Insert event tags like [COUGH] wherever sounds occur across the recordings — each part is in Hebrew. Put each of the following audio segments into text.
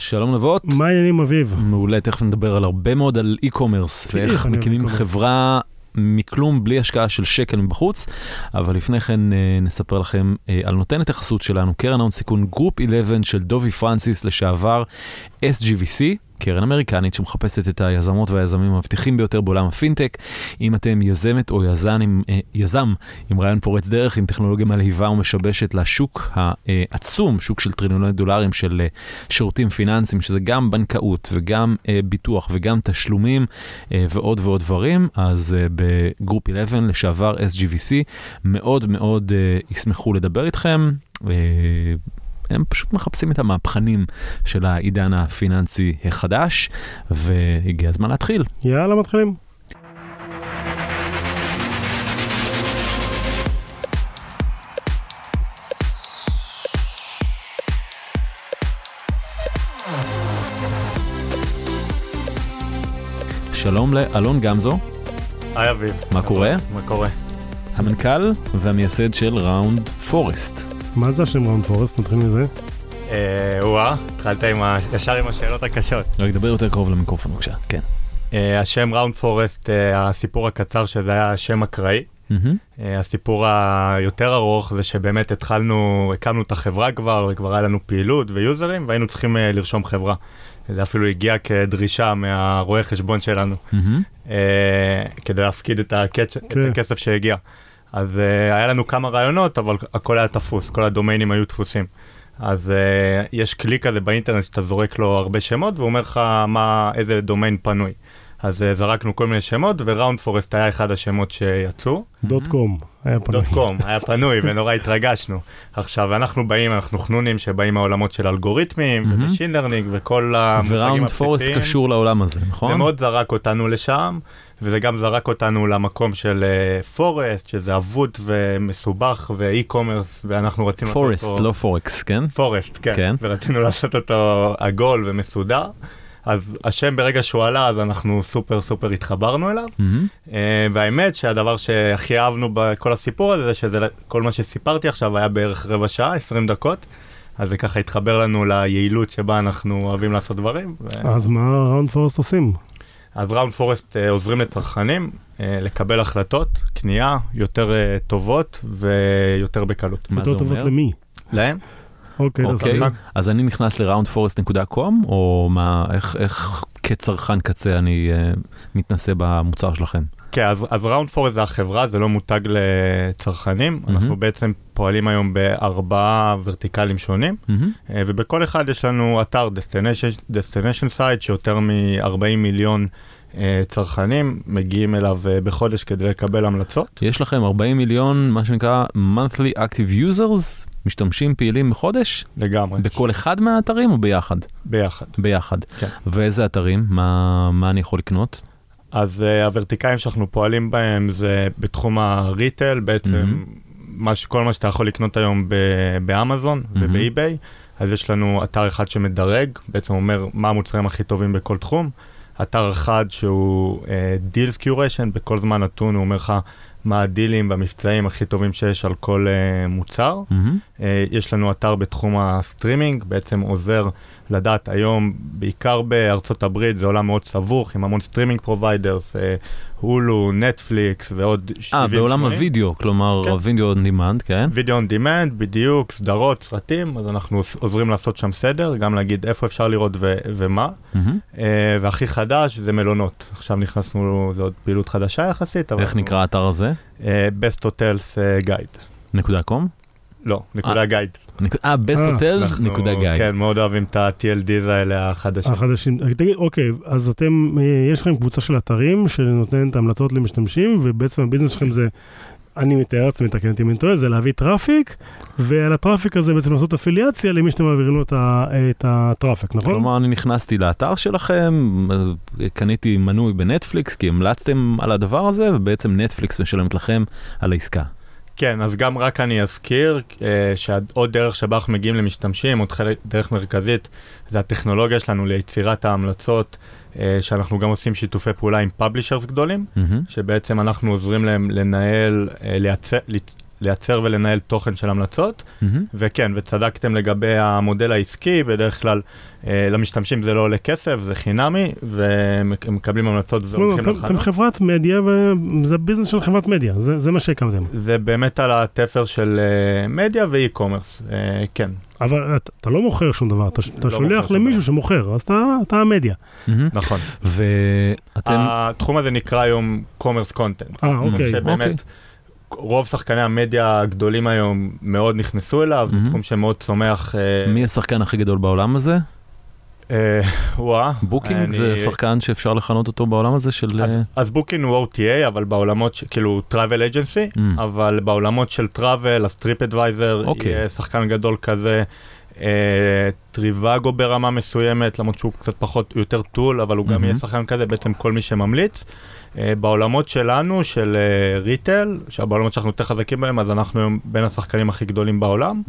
שלום נבות. מה העניינים אביב? מעולה, תכף נדבר על הרבה מאוד על e-commerce ואיך אנחנו מקימים. חברה מכלום בלי השקעה של שקל מבחוץ, אבל לפני כן אה, נספר לכם אה, על נותנת החסות שלנו, קרן ההון סיכון Group 11 של דובי פרנסס לשעבר SGVC. קרן אמריקנית שמחפשת את היזמות והיזמים המבטיחים ביותר בעולם הפינטק. אם אתם יזמת או יזן עם, אה, יזם עם רעיון פורץ דרך, עם טכנולוגיה מלהיבה ומשבשת לשוק העצום, שוק של טריליוני דולרים של אה, שירותים פיננסיים, שזה גם בנקאות וגם אה, ביטוח וגם תשלומים ועוד ועוד דברים, אז בגרופ 11 לשעבר SGVC מאוד מאוד ישמחו לדבר איתכם. הם פשוט מחפשים את המהפכנים של העידן הפיננסי החדש, והגיע הזמן להתחיל. יאללה, מתחילים. שלום לאלון גמזו, היי אביב. מה קורה? מה קורה? המנכ"ל והמייסד של ראונד פורסט. מה זה השם ראון פורסט? נתחיל מזה. אה, וואה, התחלת עם ה... ישר עם השאלות הקשות. רק דבר יותר קרוב למיקרופון בבקשה, כן. אה, השם ראונד פורסט, אה, הסיפור הקצר שזה היה שם אקראי. מהמם. אה, הסיפור היותר ארוך זה שבאמת התחלנו, הקמנו את החברה כבר, וכבר היה לנו פעילות ויוזרים, והיינו צריכים אה, לרשום חברה. זה אפילו הגיע כדרישה מהרואה חשבון שלנו, מהמם. אה, כדי להפקיד את, הקצ... את כן. הכסף שהגיע. אז uh, היה לנו כמה רעיונות, אבל הכל היה תפוס, כל הדומיינים היו תפוסים. אז uh, יש כלי כזה באינטרנט שאתה זורק לו הרבה שמות, והוא אומר לך מה, איזה דומיין פנוי. אז uh, זרקנו כל מיני שמות, וראונד פורסט היה אחד השמות שיצאו. דוט קום. היה פנוי. דוט קום, היה פנוי ונורא התרגשנו. עכשיו, אנחנו באים, אנחנו חנונים שבאים מהעולמות של אלגוריתמים. ו-machine learning, וכל המושגים ו-Round הבסיסיים. Forest קשור לעולם הזה, נכון? זה מאוד זרק אותנו לשם, וזה גם זרק אותנו למקום של forest, שזה עבות ומסובך ו-e-commerce, ואנחנו רצינו forest, לעשות אותו... לא פורקס, כן? forest, כן. כן. ורצינו לעשות אותו עגול ומסודר. אז השם ברגע שהוא עלה, אז אנחנו סופר סופר התחברנו אליו. אה, והאמת שהדבר שהכי אהבנו בכל הסיפור הזה, זה שזה כל מה שסיפרתי עכשיו היה בערך רבע שעה, 20 דקות. אז זה ככה התחבר לנו ליעילות שבה אנחנו אוהבים לעשות דברים. ו... אז מה ראונד פורסט עושים? אז ראונד פורסט אה, עוזרים לצרכנים אה, לקבל החלטות, קנייה יותר טובות ויותר בקלות. מה זה יותר טובות אומר? למי? להם? אוקיי, אז אוקיי. אז אני נכנס ל-roundforest.com, או מה, איך, איך כצרכן קצה אני uh, מתנסה במוצר שלכם? כן, אז, אז ראונד פורסט זה החברה, זה לא מותג לצרכנים. מהמם. אנחנו בעצם פועלים היום בארבעה ורטיקלים שונים. אה, ובכל אחד יש לנו אתר destination, destination site שיותר מ-40 מיליון אה, צרכנים מגיעים אליו אה, בחודש כדי לקבל המלצות. יש לכם 40 מיליון, מה שנקרא monthly active users, משתמשים פעילים בחודש, לגמרי. בכל אחד מהאתרים או ביחד? ביחד. ביחד. כן. ואיזה אתרים? מה, מה אני יכול לקנות? אז אה, הוורטיקלים שאנחנו פועלים בהם זה בתחום ה-retail, בעצם מהמם. מה ש- כל מה שאתה יכול לקנות היום ב- באמזון מהמם. ובאי-ביי, אז יש לנו אתר אחד שמדרג, בעצם אומר מה המוצרים הכי טובים בכל תחום. אתר אחד שהוא אה, curation, בכל זמן נתון הוא אומר לך מה הדילים והמבצעים הכי טובים שיש על כל אה, מוצר. מהמם. אה, יש לנו אתר בתחום הסטרימינג, בעצם עוזר לדעת היום, בעיקר בארצות הברית, זה עולם מאוד סבוך, עם המון streaming providers, Hulu, נטפליקס ועוד 70 אה, בעולם הווידאו, כלומר כן. הווידאו on demand, כן? וידאו on demand, בדיוק, סדרות, סרטים, אז אנחנו עוז- עוזרים לעשות שם סדר, גם להגיד איפה אפשר לראות ו- ומה. אה, והכי חדש זה מלונות. עכשיו נכנסנו, זו עוד פעילות חדשה יחסית. איך אנחנו- נקרא האתר הזה? אה, Best Hotels אה, Guide. נקודה com? לא, נקודה guide. נק- אה, best אה, hotels, נקודה guide. כן, מאוד אוהבים את ה-TLDs האלה החדשים. החדשים. תגיד, אוקיי, אז אתם, אה, יש לכם קבוצה של אתרים שנותנת המלצות למשתמשים, ובעצם הביזנס שלכם זה, אני מתאר לעצמי, תקן אותי אם אני טועה, זה להביא traffic, ועל ה-traffic הזה בעצם לעשות אפיליאציה למי שאתם מעבירים לו את ה-traffic, נכון? כלומר, אני נכנסתי לאתר שלכם, קניתי מנוי בנטפליקס, כי המלצתם על הדבר הזה, ובעצם נטפליקס משלמת לכם על העסקה. כן, אז גם רק אני אזכיר אה, שעוד דרך שבה אנחנו מגיעים למשתמשים, עוד חלק, דרך מרכזית, זה הטכנולוגיה שלנו ליצירת ההמלצות, אה, שאנחנו גם עושים שיתופי פעולה עם פאבלישרס גדולים, מהמם. שבעצם אנחנו עוזרים להם לנהל, אה, לייצר, לייצר ולנהל תוכן של המלצות. מהמם. וכן, וצדקתם לגבי המודל העסקי, בדרך כלל אה, למשתמשים זה לא עולה כסף, זה חינמי, והם מקבלים המלצות לא, והולכים אתם- אתם לחנות. חברת מדיה, וזה ביזנס של חברת מדיה, זה זה מה שהקמתם. זה באמת על התפר של אה, מדיה ו-e-commerce, אה, כן, אבל אתה- אתה לא מוכר שום דבר, אתה אתה לא שולח למישהו דבר. שמוכר, אז אתה- אתה המדיה. מהמם. נכון. ואתם, התחום הזה נקרא היום commerce content. אה, אוקיי. אוקיי. רוב שחקני המדיה הגדולים היום מאוד נכנסו אליו, מהמם. תחום שמאוד צומח. אה, מי השחקן הכי גדול בעולם הזה? אה, וואה. Booking אני- זה שחקן שאפשר לכנות אותו בעולם הזה של... אז, אה, אז Booking הוא OTA, אבל בעולמות, ש- כאילו travel agency, אממ. אבל בעולמות של travel, אז TripAdvisor, אוקיי. יהיה שחקן גדול כזה, אה, Trivago ברמה מסוימת, למרות שהוא קצת פחות, יותר tool, אבל הוא גם. יהיה שחקן כזה, בעצם כל מי שממליץ. אה, בעולמות שלנו, של retail, שבעולמות שאנחנו יותר חזקים בהם, אז אנחנו היום בין השחקנים הכי גדולים בעולם.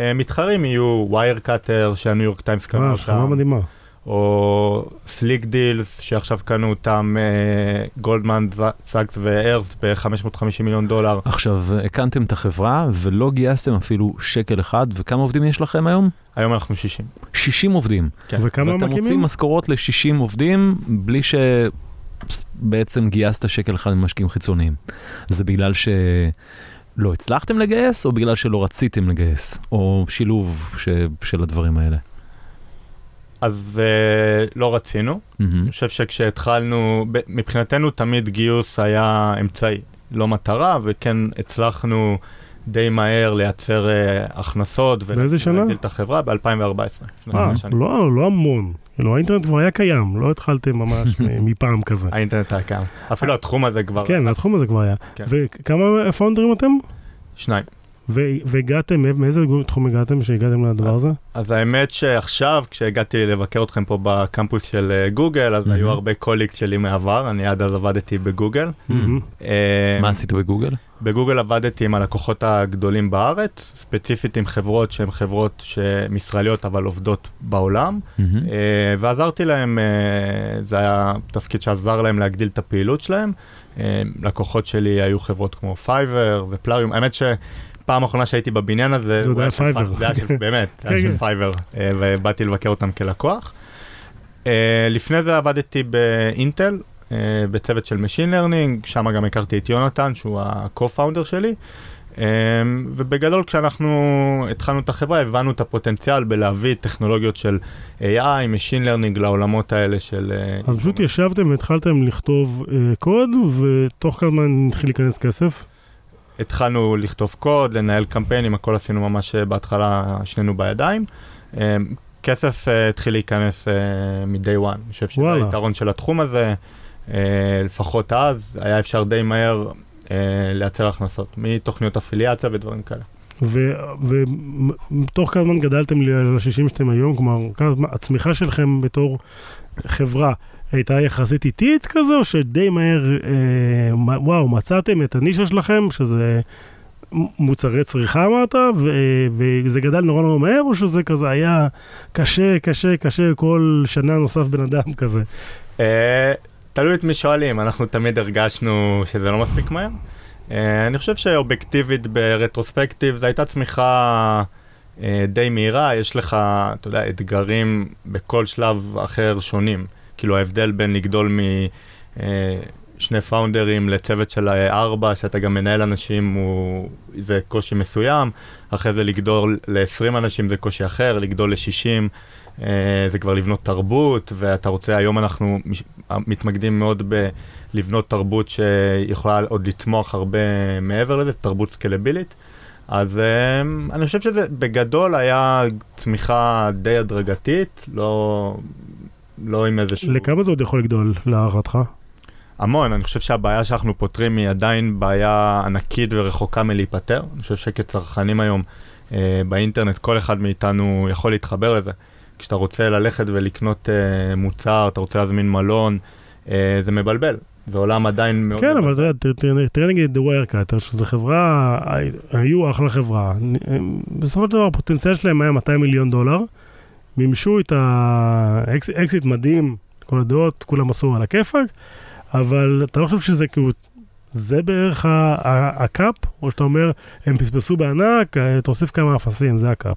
אה, מתחרים יהיו Wirecutter, שהניו יורק טיימס קנו אה, חברה אותם. או Slickdeals שעכשיו קנו אותם Goldman, Sachs ו-Hearst ב-550 מיליון דולר. עכשיו, הקמתם את החברה ולא גייסתם אפילו שקל אחד, וכמה עובדים יש לכם היום? היום אנחנו 60. 60 עובדים. כן. וכמה ואתם מוציאים מקימים? משכורות ל-60 עובדים בלי שבעצם גייסת שקל אחד ממשקיעים חיצוניים. זה בגלל שלא הצלחתם לגייס, או בגלל שלא רציתם לגייס, או שילוב ש... של הדברים האלה? אז אה, לא רצינו. מהמם. אני חושב שכשהתחלנו, ב- מבחינתנו תמיד גיוס היה אמצעי, לא מטרה, וכן הצלחנו די מהר לייצר אה, הכנסות. באיזה שנה? ולהגדיל את החברה ב-2014. לפני אה. לא, לא המון. כאילו, האינטרנט כבר היה קיים, לא התחלתם ממש [LAUGHS] מפעם כזה. האינטרנט היה קיים. אפילו התחום הזה כבר... כן, התחום הזה כבר היה. כן. וכמה פאונדרים אתם? שניים. והגעתם, מאיזה תחום הגעתם שהגעתם לדבר הזה? אז האמת שעכשיו, כשהגעתי לבקר אתכם פה בקמפוס של אה, גוגל, אז. היו הרבה colleagues שלי מעבר, אני עד אז עבדתי בגוגל. אה, מה עשית בגוגל? בגוגל עבדתי עם הלקוחות הגדולים בארץ, ספציפית עם חברות שהן חברות שהן ישראליות אבל עובדות בעולם. אה, ועזרתי להם, זה היה תפקיד שעזר להם להגדיל את הפעילות שלהם. לקוחות שלי היו חברות כמו Fiverr ו-Plarium, האמת שפעם אחרונה שהייתי בבניין הזה, זה היה Fiverr. זה היה של, באמת, היה כן, של כן. Fiverr, אה, ובאתי לבקר אותם כלקוח. אה, לפני זה עבדתי באינטל, אה, בצוות של Machine Learning, שם גם הכרתי את יונתן, שהוא ה-co-founder שלי. ובגדול כשאנחנו התחלנו את החברה הבנו את הפוטנציאל בלהביא טכנולוגיות של AI, Machine Learning לעולמות האלה של... אז פשוט ישבתם והתחלתם לכתוב קוד, ותוך כמה התחיל להיכנס כסף? התחלנו לכתוב קוד, לנהל קמפיינים, הכל עשינו ממש אה, בהתחלה שנינו בידיים. אה, כסף אה, התחיל להיכנס מ-day one, אני חושב שזה. היתרון של התחום הזה, לפחות אז, היה אפשר די מהר לייצר הכנסות, מתוכניות אפיליאציה ודברים כאלה. ותוך כמה זמן גדלתם ל-60 שאתם היום? כלומר, הצמיחה שלכם בתור חברה הייתה יחסית איטית כזה, או שדי מהר, אה, וואו, מצאתם את הנישה שלכם, שזה מוצרי צריכה אמרת, ו- וזה גדל נורא נורא מהר, או שזה כזה היה קשה, קשה, קשה, כל שנה נוסף בן אדם כזה? אה, תלוי את מי שואלים, אנחנו תמיד הרגשנו שזה לא מספיק מהר. אה, אני חושב שאובייקטיבית ברטרוספקטיב זו הייתה צמיחה אה, די מהירה, יש לך, אתה יודע, אתגרים בכל שלב אחר שונים. כאילו ההבדל בין לגדול משני פאונדרים לצוות של אה, ארבע, שאתה גם מנהל אנשים, הוא, זה קושי מסוים, אחרי זה לגדול ל-20 אנשים זה קושי אחר, לגדול ל-60 אה, זה כבר לבנות תרבות, ואתה רוצה, היום אנחנו מתמקדים מאוד בלבנות תרבות שיכולה עוד לצמוח הרבה מעבר לזה, תרבות סקלבילית. אז אה, אני חושב שזה בגדול היה צמיחה די הדרגתית, לא, לא עם איזשהו... לכמה זה עוד יכול לגדול, להערכתך? המון, אני חושב שהבעיה שאנחנו פותרים היא עדיין בעיה ענקית ורחוקה מלהיפתר. אני חושב שכצרכנים היום אה, באינטרנט, כל אחד מאיתנו יכול להתחבר לזה. כשאתה רוצה ללכת ולקנות אה, מוצר, אתה רוצה להזמין מלון, אה, זה מבלבל. ועולם עדיין מאוד... כן, אבל. אתה יודע, תראה- נגיד The Wirecutter, שזו חברה, היו אחלה חברה. הם- בסופו של דבר הפוטנציאל שלהם היה 200 מיליון דולר. מימשו את האקזיט מדהים, לכל הדעות, כולם עשו על הכיפאק, אבל אתה לא חושב שזה כאילו, זה בערך ה-cap, או שאתה אומר, הם פספסו בענק, אה, תוסיף כמה אפסים, זה ה-cap.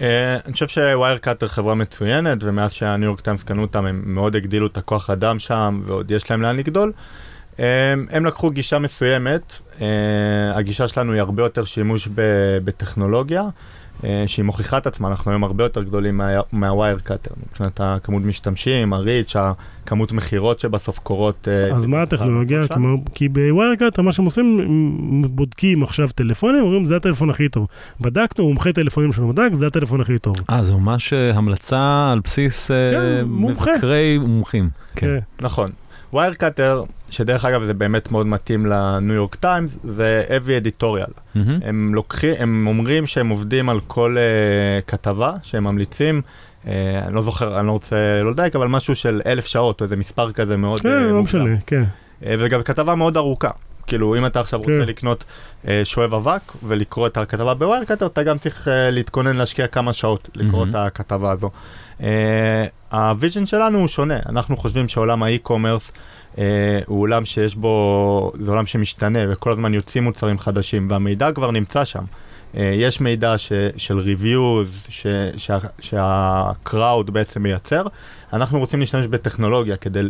אה, אני חושב ש Wirecutter חברה מצוינת, ומאז שהניו יורק טיימס קנו אותם, הם מאוד הגדילו את הכוח אדם שם, ועוד יש להם לאן לגדול. אה, הם לקחו גישה מסוימת, אה, הגישה שלנו היא הרבה יותר שימוש בטכנולוגיה, שהיא מוכיחה את עצמה, אנחנו היום הרבה יותר גדולים מה- מה Wirecutter, מבחינת הכמות משתמשים, ה reach, הכמות מכירות שבסוף קורות. אה, אז מה הטכנולוגיה? כלומר, כי ב Wirecutter, מה שהם עושים, הם בודקים עכשיו טלפונים, אומרים, זה הטלפון הכי טוב. בדקנו, מומחה טלפונים שלנו בדק, זה הטלפון הכי טוב. אה, זה ממש אה, המלצה על בסיס אה, כן, מומחה. מבקרי מומחים. כן. כן. נכון. Wirecutter, שדרך אגב זה באמת מאוד מתאים לניו יורק טיימס, זה heavy editorial. מהמם. הם לוקחים, הם אומרים שהם עובדים על כל אה, כתבה שהם ממליצים, אה, אני לא זוכר, אני לא רוצה לא לדייק, אבל משהו של אלף שעות, או איזה מספר כזה מאוד כן, לא. משנה, כן. וגם כתבה מאוד ארוכה. כאילו, אם אתה עכשיו כן. רוצה לקנות אה, שואב אבק ולקרוא את הכתבה ב Wirecutter, אתה גם צריך אה, להתכונן להשקיע כמה שעות לקרוא. את הכתבה הזו. אה, ה vision שלנו הוא שונה, אנחנו חושבים שעולם ה e-commerce אה, הוא עולם שיש בו, זה עולם שמשתנה וכל הזמן יוצאים מוצרים חדשים והמידע כבר נמצא שם. אה, יש מידע ש, של reviews שה crowd בעצם מייצר, אנחנו רוצים להשתמש בטכנולוגיה כדי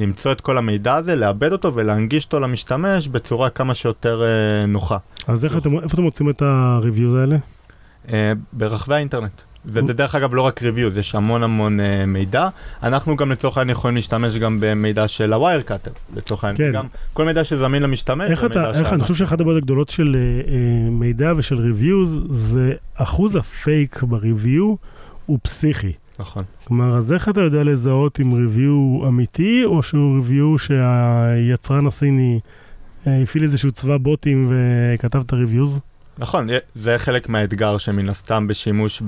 למצוא את כל המידע הזה, לעבד אותו ולהנגיש אותו למשתמש בצורה כמה שיותר אה, נוחה. אז איך אתם, איפה אתם מוצאים את ה-reviews האלה? אה, ברחבי האינטרנט. וזה דרך אגב לא רק reviews, יש המון המון אה, מידע. אנחנו גם לצורך העניין יכולים להשתמש גם במידע של ה Wirecutter, לצורך העניין. כן. גם כל מידע שזמין למשתמש, איך זה אתה, מידע איך, אני חושב שאחת הבעיות הגדולות של אה, אה, מידע ושל reviews, זה אחוז הפייק ב-review הוא פסיכי. נכון. כלומר, אז איך אתה יודע לזהות אם review אמיתי, או שהוא review שהיצרן הסיני אה, הפעיל איזשהו צבא בוטים וכתב את ה-reviews? נכון, זה חלק מהאתגר שמן הסתם בשימוש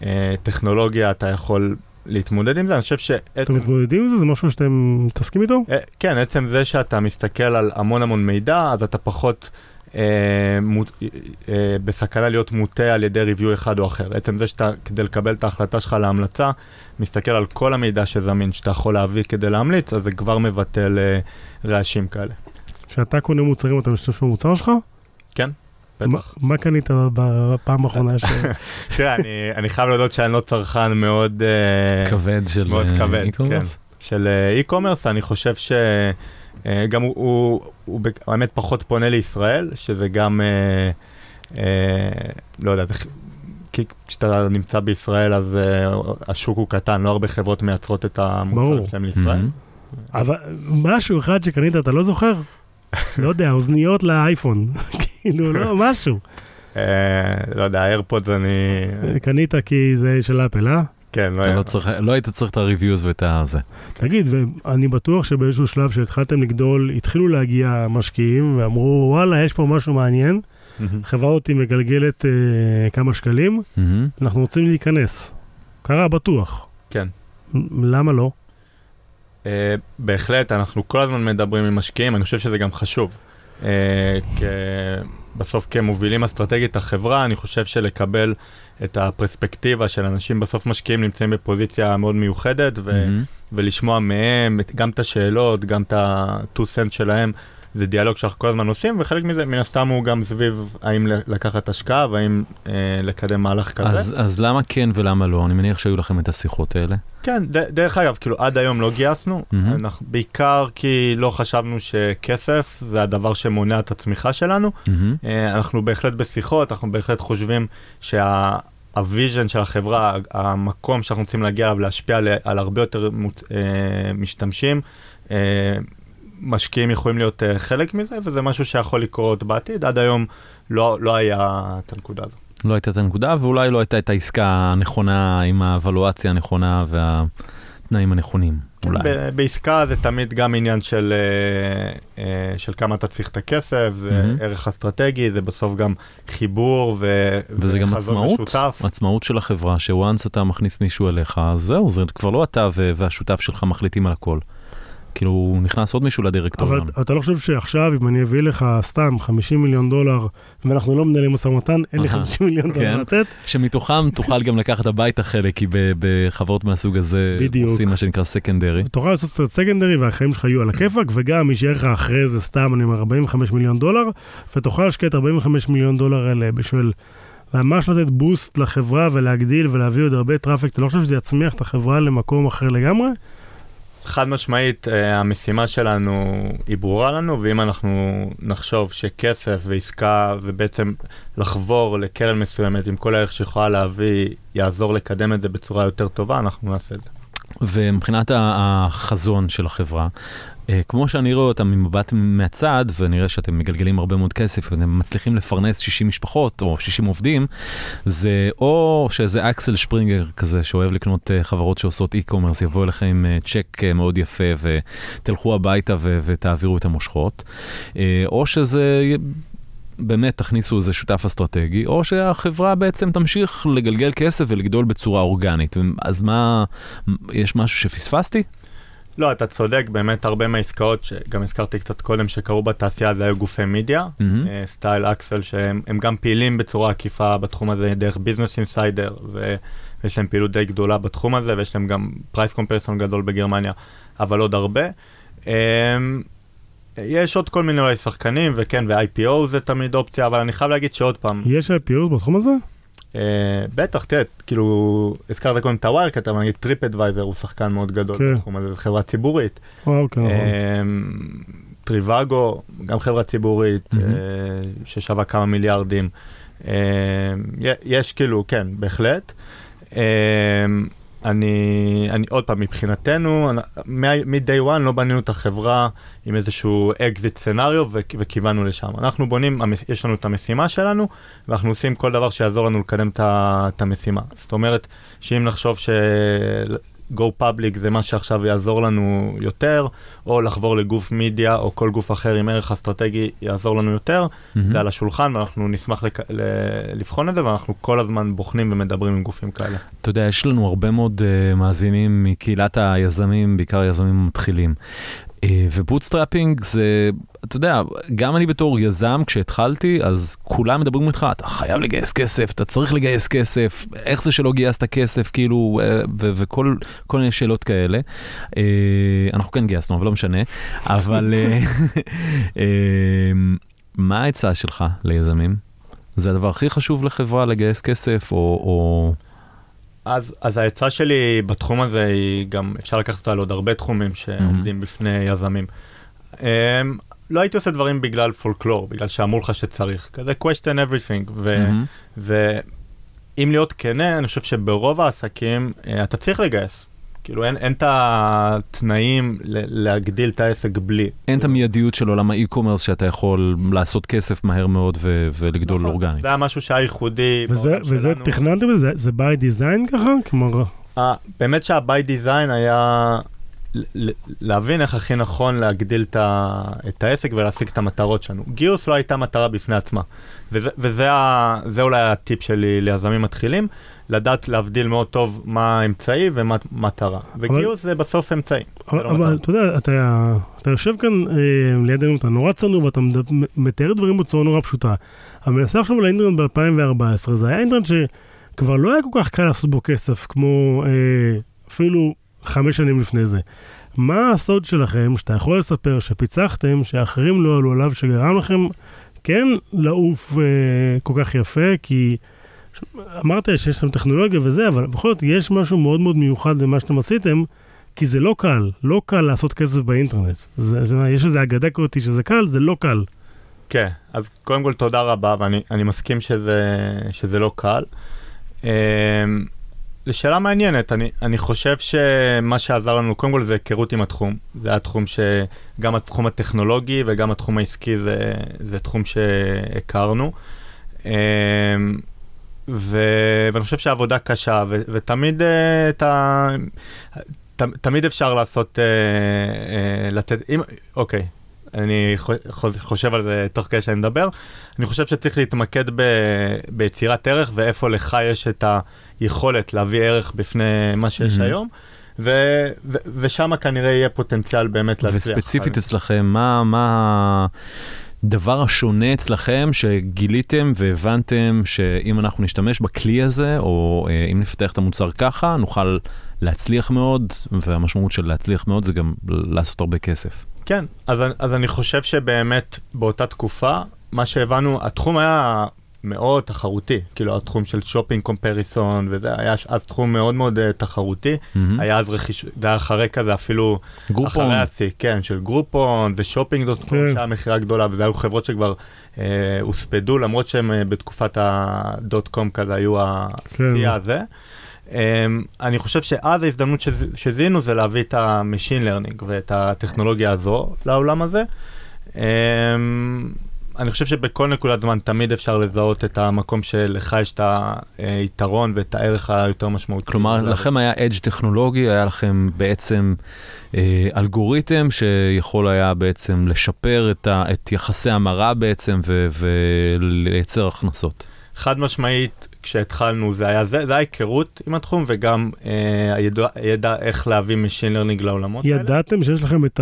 בטכנולוגיה אתה יכול להתמודד עם זה. אני חושב אתם שעצם... מתמודדים עם זה? זה משהו שאתם מתעסקים איתו? אה, כן, עצם זה שאתה מסתכל על המון המון מידע, אז אתה פחות אה, מוט, אה, בסכנה להיות מוטה על ידי ריוויו אחד או אחר. עצם זה שאתה, כדי לקבל את ההחלטה שלך להמלצה, מסתכל על כל המידע שזמין שאתה יכול להביא כדי להמליץ, אז זה כבר מבטל אה, רעשים כאלה. כשאתה קונה מוצרים, אתה משתמש במוצר שלך? מה, בטח. מה קנית בפעם האחרונה ש... [LAUGHS] תראה, אני, חייב להודות שאני לא צרכן מאוד... אה, כבד של אה, כבד, e-commerce. של אה, e-commerce, אני חושב שגם הוא, הוא, הוא ב- האמת פחות פונה לישראל, שזה גם, אה, אה, לא יודע, זה כי כשאתה נמצא בישראל אז אה, השוק הוא קטן, לא הרבה חברות מייצרות את ברור. שלהם לישראל. מהמם. אבל משהו אחד שקנית, אתה לא זוכר? [LAUGHS] לא יודע, אוזניות לאייפון. [LAUGHS] כאילו, לא, משהו. אה, לא יודע, איירפודס אני, קנית כי זה של אפל, אה? כן, לא אתה היה. לא צריך- לא היית צריך את ה-reviews ואת הזה. תגיד, ואני בטוח שבאיזשהו שלב שהתחלתם לגדול, התחילו להגיע משקיעים ואמרו, וואלה, יש פה משהו מעניין, מהמם. חברה אותי מגלגלת אה, כמה שקלים, מהמם. אנחנו רוצים להיכנס. קרה בטוח. כן. מ- למה לא? אה, בהחלט, אנחנו כל הזמן מדברים עם משקיעים, אני חושב שזה גם חשוב. אה, כ- בסוף כמובילים אסטרטגית החברה, אני חושב שלקבל את הפרספקטיבה של אנשים, בסוף משקיעים נמצאים בפוזיציה מאוד מיוחדת, ו- מהמם. ולשמוע מהם גם את השאלות, גם את ה-2 cent שלהם, זה דיאלוג שאנחנו כל הזמן עושים, וחלק מזה מן הסתם הוא גם סביב האם לקחת השקעה והאם אה, לקדם מהלך כזה. אז אז למה כן ולמה לא? אני מניח שהיו לכם את השיחות האלה. כן, ד- דרך אגב, כאילו עד היום לא גייסנו, מהמם. אנחנו, בעיקר כי לא חשבנו שכסף זה הדבר שמונע את הצמיחה שלנו. מהמם. אה, אנחנו בהחלט בשיחות, אנחנו בהחלט חושבים שהוויז'ן של החברה, המקום שאנחנו רוצים להגיע אליו, להשפיע על, על הרבה יותר מוצ, אה, משתמשים, אה, משקיעים יכולים להיות אה, חלק מזה, וזה משהו שיכול לקרות בעתיד. עד היום לא, לא היה את הנקודה הזו. לא הייתה את הנקודה, ואולי לא הייתה את העסקה הנכונה עם האבלואציה הנכונה והתנאים הנכונים. אולי. ב- בעסקה זה תמיד גם עניין של, אה, אה, של כמה אתה צריך את הכסף, זה מהמם. ערך אסטרטגי, זה בסוף גם חיבור ו- וזה גם עצמאות, משותף. עצמאות של החברה, שוואנס אתה מכניס מישהו אליך, אז זהו, זה כבר לא אתה ו- והשותף שלך מחליטים על הכל. כאילו נכנס עוד מישהו אבל לדירקטוריון. אתה לא חושב שעכשיו, אם אני אביא לך סתם 50 מיליון דולר, ואנחנו לא מנהלים משא ומתן, אין לי אהה, 50 מיליון דולר כן. לתת, שמתוכם תוכל גם לקחת הביתה חלק, כי בחברות מהסוג הזה בדיוק. עושים מה שנקרא סקנדרי. תוכל לעשות קצת סקנדרי והחיים שלך יהיו על הכיפאק, וגם יישאר לך אחרי זה סתם, אני אומר, 45 מיליון דולר, ותוכל להשקיע את 45 מיליון דולר האלה בשביל ממש לתת boost לחברה ולהגדיל ולהביא עוד הרבה traffic. אתה לא חושב שזה יצמיח את החברה למקום אחר לגמרי? חד משמעית, אה, המשימה שלנו היא ברורה לנו, ואם אנחנו נחשוב שכסף ועסקה ובעצם לחבור לקרן מסוימת עם כל הערך שיכולה להביא, יעזור לקדם את זה בצורה יותר טובה, אנחנו נעשה את זה. ומבחינת החזון של החברה, כמו שאני רואה אותה ממבט מהצד, ונראה שאתם מגלגלים הרבה מאוד כסף, ואתם מצליחים לפרנס 60 משפחות או 60 עובדים, זה או שאיזה אקסל שפרינגר כזה שאוהב לקנות אה, חברות שעושות e-commerce, יבוא אליכם עם אה, צ'ק אה, מאוד יפה ותלכו הביתה ו- ותעבירו את המושכות, אה, או שזה... באמת תכניסו איזה שותף אסטרטגי, או שהחברה בעצם תמשיך לגלגל כסף ולגדול בצורה אורגנית. אז מה, יש משהו שפספסתי? לא, אתה צודק, באמת הרבה מהעסקאות, שגם הזכרתי קצת קודם, שקרו בתעשייה, זה היו גופי מדיה, מהמם. אה, style Axel, שהם הם גם פעילים בצורה עקיפה בתחום הזה דרך Business Insider, ויש להם פעילות די גדולה בתחום הזה, ויש להם גם price comparison גדול בגרמניה, אבל עוד הרבה. אה, יש עוד כל מיני אולי שחקנים, וכן, ו-IPO זה תמיד אופציה, אבל אני חייב להגיד שעוד פעם, יש IPO בתחום הזה? אה, בטח, תראה, כאילו, הזכרת קודם את הווייר, כי אתה נגיד TripAdvisor הוא שחקן מאוד גדול כן. בתחום הזה, זו חברה ציבורית. וואו, כן, נכון. אמ, Trivago, גם חברה ציבורית. אה, ששווה כמה מיליארדים. אמ, יש כאילו, כן, בהחלט. אני, אני עוד פעם, מבחינתנו, מ-day one לא בנינו את החברה עם איזשהו exit scenario וכיוונו לשם. אנחנו בונים, יש לנו את המשימה שלנו, ואנחנו עושים כל דבר שיעזור לנו לקדם את המשימה. זאת אומרת, שאם נחשוב. Go public זה מה שעכשיו יעזור לנו יותר, או לחבור לגוף מידיה או כל גוף אחר עם ערך אסטרטגי יעזור לנו יותר, מהמם. זה על השולחן ואנחנו נשמח לק... ל... לבחון את זה ואנחנו כל הזמן בוחנים ומדברים עם גופים כאלה. אתה יודע, יש לנו הרבה מאוד uh, מאזינים מקהילת היזמים, בעיקר יזמים מתחילים. אה, ו bootstrapping זה, אתה יודע, גם אני בתור יזם, כשהתחלתי, אז כולם מדברים איתך, אתה חייב לגייס כסף, אתה צריך לגייס כסף, איך זה שלא גייסת כסף, כאילו, ו- וכל כל מיני שאלות כאלה. אה, אנחנו כן גייסנו, אבל לא משנה. אבל [LAUGHS] מה העצה שלך ליזמים? זה הדבר הכי חשוב לחברה לגייס כסף, או... או... אז, אז העצה שלי בתחום הזה היא גם, אפשר לקחת אותה על עוד הרבה תחומים שעומדים בפני יזמים. Um, לא הייתי עושה דברים בגלל פולקלור, בגלל שאמרו לך שצריך, כזה question everything, ו, מהמם. ואם להיות כנה, אני חושב שברוב העסקים uh, אתה צריך לגייס. כאילו אין, אין את התנאים להגדיל את העסק בלי. אין את המיידיות של עולם האי-קומרס שאתה יכול לעשות כסף מהר מאוד ו- ולגדול נכון, אורגנית. זה היה משהו שהיה ייחודי. וזה, וזה שלנו. תכננתם את זה? זה by design ככה? כלומר, אה, באמת שה-by design היה להבין איך הכי נכון להגדיל את, ה- את העסק ולהשיג את המטרות שלנו. גיוס לא הייתה מטרה בפני עצמה. וזה, וזה ה- אולי הטיפ שלי ליזמים מתחילים, לדעת להבדיל מאוד טוב מה האמצעי ומה מטרה. וגיוס זה בסוף אמצעי. אבל, לא אבל. אתה יודע, אתה, אתה יושב כאן אה, לידינו, אתה נורא צנוע ואתה מתאר דברים בצורה נורא פשוטה. אבל אני מנסה עכשיו על האינטרנט ב-2014, זה היה אינטרנט שכבר לא היה כל כך קל לעשות בו כסף, כמו אה, אפילו חמש שנים לפני זה. מה הסוד שלכם שאתה יכול לספר שפיצחתם, שאחרים לא עלו עליו, שגרם לכם כן לעוף אה, כל כך יפה, כי ש- אמרת שיש לכם טכנולוגיה וזה, אבל בכל זאת יש משהו מאוד מאוד מיוחד במה שאתם עשיתם, כי זה לא קל, לא קל לעשות כסף באינטרנט. זה, זה, יש איזו אגדה כזאת שזה קל, זה לא קל. כן, אז קודם כל תודה רבה, ואני אני מסכים שזה, שזה לא קל. לשאלה מעניינת, אני, אני חושב שמה שעזר לנו, קודם כל זה היכרות עם התחום. זה היה תחום שגם התחום הטכנולוגי וגם התחום העסקי זה, זה תחום שהכרנו. אמ, ו, ואני חושב שהעבודה קשה, ו, ותמיד אה, את ה... תמיד אפשר לעשות, אה, אה, לתת, אם, אוקיי, אני חו- חושב על זה תוך כדי שאני מדבר. אני חושב שצריך להתמקד ב, ביצירת ערך ואיפה לך יש את היכולת להביא ערך בפני מה שיש מהמם. היום. ו- ו- ושם כנראה יהיה פוטנציאל באמת להצליח. וספציפית אז- אצלכם, מה, מה הדבר השונה אצלכם שגיליתם והבנתם שאם אנחנו נשתמש בכלי הזה, או אה, אם נפתח את המוצר ככה, נוכל להצליח מאוד, והמשמעות של להצליח מאוד זה גם לעשות הרבה כסף. כן, אז, אז אני חושב שבאמת באותה תקופה, מה שהבנו, התחום היה מאוד תחרותי, כאילו התחום של shopping comparison וזה היה אז תחום מאוד מאוד אה, תחרותי, מהמם. היה אז רכיש, זה היה אחרי כזה אפילו, Groupon, אחרי השיא, כן, של Groupon ו Shopping.com, כן. שהיה מכירה גדולה, וזה היו חברות שכבר אה, הוספדו, למרות שהם אה, בתקופת ה dot com כזה היו השיא כן. הזה. אמ, אני חושב שאז ההזדמנות שז- שזיהינו זה להביא את ה machine learning ואת הטכנולוגיה הזו לעולם הזה. אמ, אני חושב שבכל נקודת זמן תמיד אפשר לזהות את המקום שלך יש את היתרון ואת הערך היותר משמעותי. כלומר, לכם היה edge טכנולוגי, היה לכם בעצם אה, אלגוריתם שיכול היה בעצם לשפר את, ה, את יחסי המרה בעצם ו, ולייצר הכנסות. חד משמעית, כשהתחלנו זה היה זה, זה היה היכרות עם התחום וגם אה, הידע, הידע איך להביא machine learning לעולמות האלה. ידעתם שיש לכם את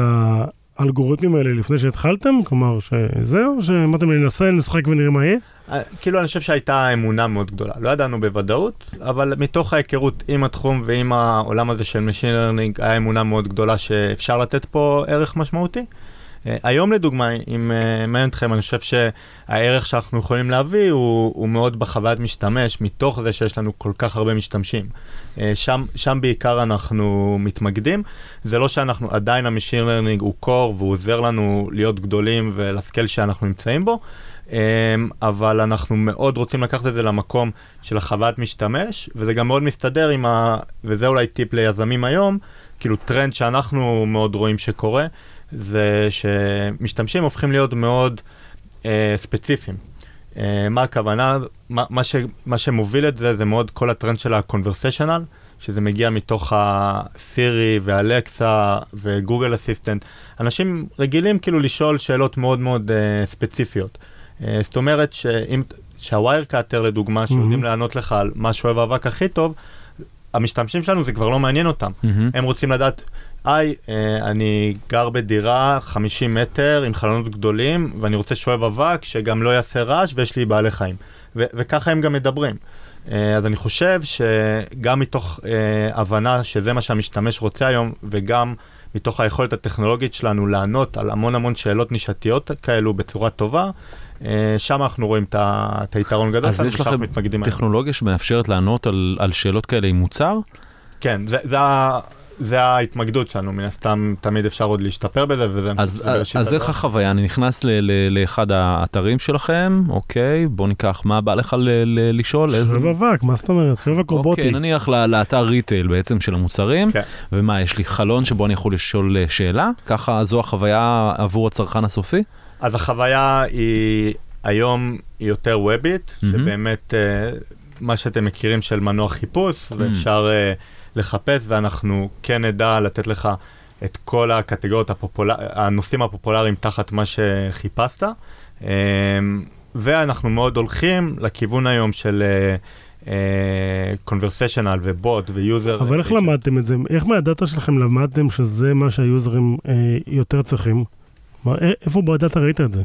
האלגוריתמים האלה לפני שהתחלתם? כלומר, שזהו, שאמרתם ננסה, נשחק ונראה מה יהיה? אה, כאילו אני חושב שהייתה אמונה מאוד גדולה, לא ידענו בוודאות, אבל מתוך ההיכרות עם התחום ועם העולם הזה של Machine Learning, היה אמונה מאוד גדולה שאפשר לתת פה ערך משמעותי. אה, היום לדוגמה, אם אה, מעניין אתכם, אני חושב שהערך שאנחנו יכולים להביא הוא, הוא מאוד בחוויית משתמש, מתוך זה שיש לנו כל כך הרבה משתמשים. אה, שם, שם בעיקר אנחנו מתמקדים. זה לא שאנחנו, עדיין ה-Machine Learning הוא core והוא עוזר לנו להיות גדולים ולסקל שאנחנו נמצאים בו, אבל אנחנו מאוד רוצים לקחת את זה למקום של החוויית משתמש, וזה גם מאוד מסתדר עם ה... וזה אולי טיפ ליזמים היום, כאילו טרנד שאנחנו מאוד רואים שקורה, זה שמשתמשים הופכים להיות מאוד אה, ספציפיים. אה, מה הכוונה? מה, מה, ש, מה שמוביל את זה זה מאוד כל הטרנד של ה-conversational, שזה מגיע מתוך הסירי ואלקסה וגוגל אסיסטנט. אנשים רגילים כאילו לשאול שאלות מאוד מאוד uh, ספציפיות. Uh, זאת אומרת שאם, שהווייר קאטר לדוגמה, שיודעים לענות לך על מה שואב האבק הכי טוב, המשתמשים שלנו זה כבר לא מעניין אותם. מהמם. הם רוצים לדעת, היי, אה, אני גר בדירה 50 מטר עם חלונות גדולים, ואני רוצה שואב אבק שגם לא יעשה רעש ויש לי בעלי חיים. ו- וככה הם גם מדברים. אה, אז אני חושב שגם מתוך אה, הבנה שזה מה שהמשתמש רוצה היום, וגם מתוך היכולת הטכנולוגית שלנו לענות על המון המון שאלות נישתיות כאלו בצורה טובה, שם אנחנו רואים את היתרון גדול אז יש לכם. טכנולוגיה שמאפשרת לענות על, על שאלות כאלה עם מוצר? כן, זה, זה, ה- זה ההתמקדות שלנו, מן הסתם תמיד אפשר עוד להשתפר בזה, וזה אז, אז איך. החוויה? אני נכנס ל, ל, לאחד האתרים שלכם, אוקיי, בוא ניקח, מה בא לך ל, ל, לשאול? איזה... אבק, מה זאת אומרת? אבק רובוטי. אוקיי, נניח ל- לאתר ריטייל בעצם של המוצרים, כן. ומה, יש לי חלון שבו אני יכול לשאול אה, שאלה? ככה זו החוויה עבור הצרכן הסופי? אז החוויה היא היום היא יותר וובית, מהמם. שבאמת אה, מה שאתם מכירים של מנוע חיפוש, ואפשר אה, לחפש, ואנחנו כן נדע לתת לך את כל הקטגוריות הפופולר... הנושאים הפופולריים תחת מה שחיפשת. אה, ואנחנו מאוד הולכים לכיוון היום של conversational ובוט ו user. אבל איך למדתם את זה? איך מהדאטה שלכם למדתם שזה מה שהיוזרים אה, יותר צריכים? כלומר, א- איפה בדאטה ראית את זה?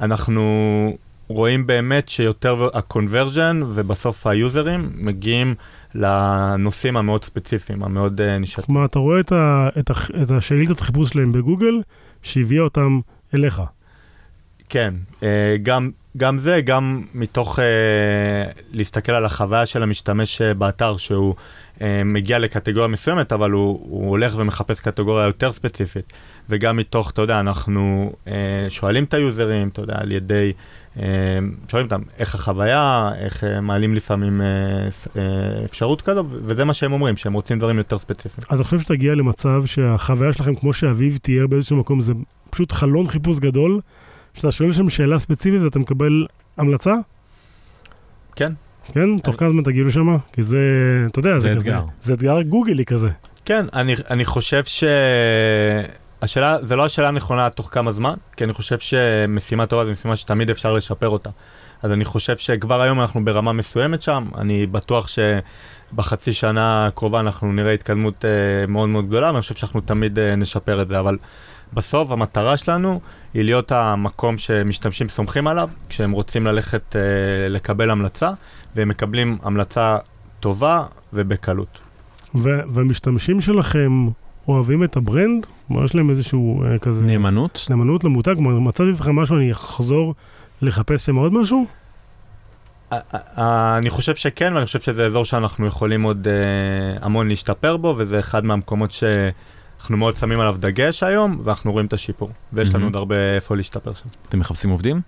אנחנו רואים באמת שיותר ה-conversion ובסוף היוזרים מגיעים לנושאים המאוד ספציפיים, המאוד uh, נשארים. כלומר, אתה רואה את, ה, את, ה, את השאילתת חיפוש שלהם בגוגל, שהביאה אותם אליך. כן, uh, גם, גם זה, גם מתוך uh, להסתכל על החוויה של המשתמש באתר, שהוא מגיע לקטגוריה מסוימת, אבל הוא, הוא הולך ומחפש קטגוריה יותר ספציפית. וגם מתוך, אתה יודע, אנחנו uh, שואלים את היוזרים, אתה יודע, על ידי, uh, שואלים אותם איך החוויה, איך uh, מעלים לפעמים uh, uh, אפשרות כזו, וזה מה שהם אומרים, שהם רוצים דברים יותר ספציפיים. אתה חושב שתגיע למצב שהחוויה שלכם, כמו שאביב תיאר באיזשהו מקום, זה פשוט חלון חיפוש גדול, שאתה שואל שם שאלה ספציפית ואתה מקבל המלצה? כן. כן? תוך כמה זמן תגיעו לשם? כי זה, אתה יודע, זה כזה- אתגר. זה אתגר גוגלי כזה. כן, אני, אני חושב שהשאלה, זה לא השאלה הנכונה תוך כמה זמן, כי אני חושב שמשימה טובה זו משימה שתמיד אפשר לשפר אותה. אז אני חושב שכבר היום אנחנו ברמה מסוימת שם, אני בטוח בחצי שנה הקרובה אנחנו נראה התקדמות אה, מאוד מאוד גדולה, ואני חושב שאנחנו תמיד אה, נשפר את זה, אבל בסוף המטרה שלנו היא להיות המקום שמשתמשים סומכים עליו, כשהם רוצים ללכת אה, לקבל המלצה, והם מקבלים המלצה טובה ובקלות. ו- והמשתמשים שלכם אוהבים את הברנד? כלומר, יש להם איזשהו אה, כזה... נאמנות? נאמנות למותג? כלומר, מצאתי אצלך משהו, אני אחזור לחפש שם עוד משהו? אני חושב שכן, ואני חושב שזה אזור שאנחנו יכולים עוד אה, המון להשתפר בו, וזה אחד מהמקומות שאנחנו מאוד שמים עליו דגש היום, ואנחנו רואים את השיפור. ויש לנו. עוד הרבה איפה להשתפר שם. אתם מחפשים עובדים?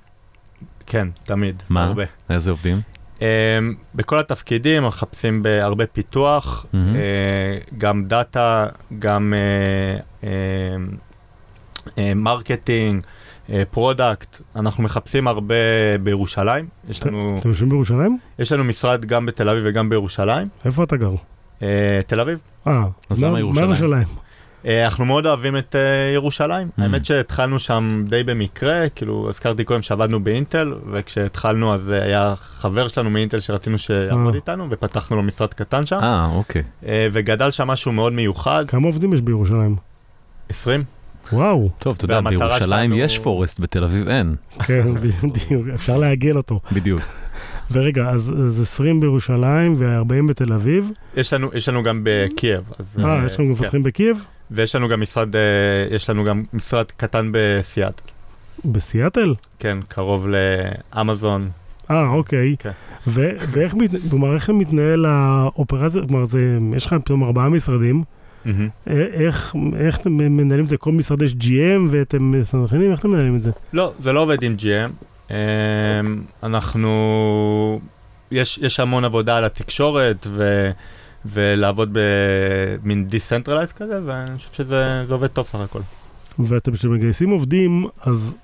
כן, תמיד, מה? הרבה. איזה עובדים? אמ, בכל התפקידים מחפשים בהרבה פיתוח, מהמם. אה, גם דאטה, גם אה, אה, marketing, product, אנחנו מחפשים הרבה בירושלים, יש לנו, אתם יושבים בירושלים? יש לנו משרד גם בתל אביב וגם בירושלים, איפה אתה גר? אה, תל אביב. אה, אז מה- למה מה ירושלים? אה, אנחנו מאוד אוהבים את אה, ירושלים, אמ. האמת שהתחלנו שם די במקרה, כאילו הזכרתי קודם שעבדנו באינטל, וכשהתחלנו אז אה, היה חבר שלנו מאינטל שרצינו שיעבוד אה. איתנו, ופתחנו לו משרד קטן שם. אה, אוקיי. אה, וגדל שם משהו מאוד מיוחד, כמה עובדים יש בירושלים? 20. וואו, טוב, אתה יודע, בירושלים שלנו- יש פורסט, בתל אביב אין. כן, [LAUGHS] בדיוק, אפשר לעגל אותו. בדיוק. ורגע, אז אז 20 בירושלים ו-40 בתל אביב. יש לנו, יש לנו גם בקייב. אה, יש לכם גם כן. מפתחים בקייב? ויש לנו גם משרד, אה, יש לנו גם משרד קטן בסיאטל. בסיאטל? כן, קרוב לאמזון. אה, אוקיי. כן. ו- ואיך מת- כלומר, איך מתנהל האופרציה? כלומר, זה- יש לך פתאום ארבעה משרדים. א- איך איך אתם מנהלים את זה? כל משרד יש GM ואתם מסנכרנים? איך אתם מנהלים את זה? לא, זה לא עובד עם GM. אה, אנחנו, יש, יש המון עבודה על התקשורת ו, ולעבוד במין decentralized כזה, ואני חושב שזה זה עובד טוב סך הכל. ואתם כשאתם מגייסים עובדים, אז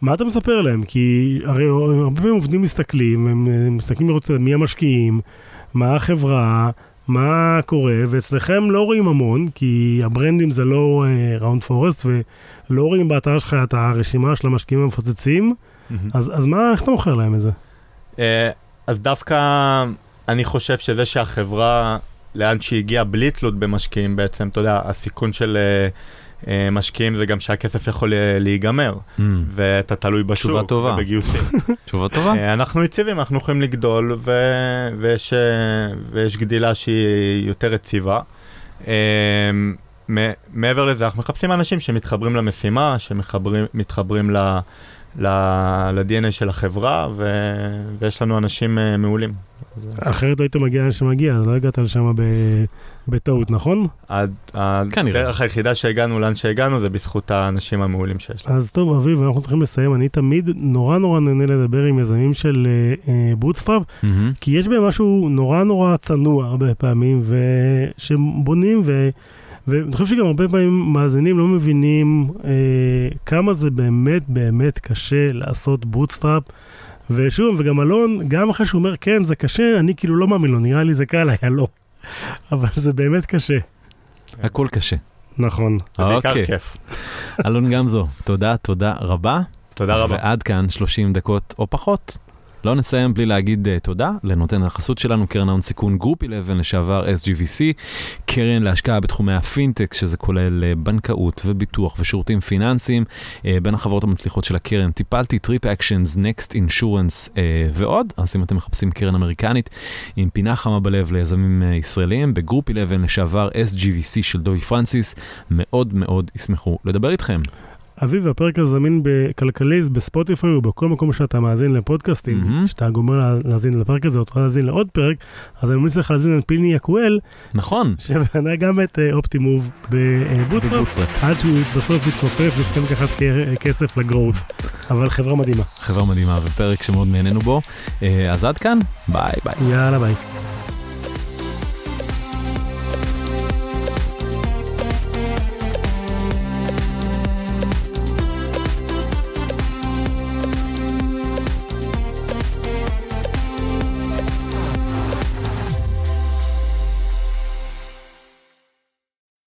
מה אתה מספר להם? כי הרי הרבה פעמים עובדים מסתכלים, הם מסתכלים לראות מי המשקיעים, מה החברה, מה קורה, ואצלכם לא רואים המון, כי הברנדים זה לא ראונד פורסט, ולא רואים באתר שלך את הרשימה של המשקיעים המפוצצים, אז, אז מה, איך אתה מוכר להם את זה? אה, אז דווקא אני חושב שזה שהחברה, לאן שהיא הגיעה בלי תלות במשקיעים בעצם, אתה יודע, הסיכון של אה, אה, משקיעים זה גם שהכסף יכול אה, להיגמר, Mm, ואתה תלוי בשוק תשובה טובה. ובגיוסים. [LAUGHS] תשובה טובה. אה, אנחנו יציבים, אנחנו יכולים לגדול, ו- ויש, אה, ויש גדילה שהיא יותר יציבה. מ- מעבר לזה, אנחנו מחפשים אנשים שמתחברים למשימה, שמתחברים ל... ל-DNA של החברה, ו- ויש לנו אנשים אה, מעולים. אחרת לא היית מגיע לאן שמגיע, אז לא הגעת לשם ב- בטעות, נכון? עד- כנראה. הדרך היחידה שהגענו לאן שהגענו זה בזכות האנשים המעולים שיש לנו. אז טוב, אביב, אנחנו צריכים לסיים. אני תמיד נורא נורא נהנה לדבר עם יזמים של bootstrap, מהמם. כי יש בהם משהו נורא נורא צנוע הרבה פעמים, ושבונים, ו... ואני חושב שגם הרבה פעמים מאזינים לא מבינים אה, כמה זה באמת באמת קשה לעשות bootstrap. ושוב, וגם אלון, גם אחרי שהוא אומר כן, זה קשה, אני כאילו לא מאמין לו, נראה לי זה קל, היה לא. [LAUGHS] אבל זה באמת קשה. הכל קשה. נכון. זה בעיקר אוקיי. כיף. אלון גמזו, תודה, תודה רבה. תודה רבה. ועד כאן 30 דקות או פחות. לא נסיים בלי להגיד אה, תודה לנותן החסות שלנו, קרן ההון סיכון Group 11 לשעבר SGVC, קרן להשקעה בתחומי הפינטק, שזה כולל אה, בנקאות וביטוח ושירותים פיננסיים. אה, בין החברות המצליחות של הקרן Tipalti, TripActions, Next Insurance ועוד. אז אם אתם מחפשים קרן אמריקנית עם פינה חמה בלב ליזמים אה, ישראלים, ב Group 11 לשעבר SGVC של דובי פרנסיס, מאוד מאוד ישמחו לדבר איתכם. אביב, הפרק הזה זמין בכלכליסט, ב Spotify ובכל מקום שאתה מאזין לפודקאסטים. כשאתה גומר לה- להאזין לפרק הזה, או תוכל להאזין לעוד פרק, אז אני ממליץ לך להאזין על פיני יקואל, נכון, שבנה גם את אה, Optimove ב bootstrap, ב bootstrap. עד שהוא בסוף התכופף והסכים לקחת כ- כסף ל growth. אבל חברה מדהימה. חברה מדהימה ופרק שמאוד נהנינו בו. אה, אז עד כאן, ביי ביי. יאללה ביי.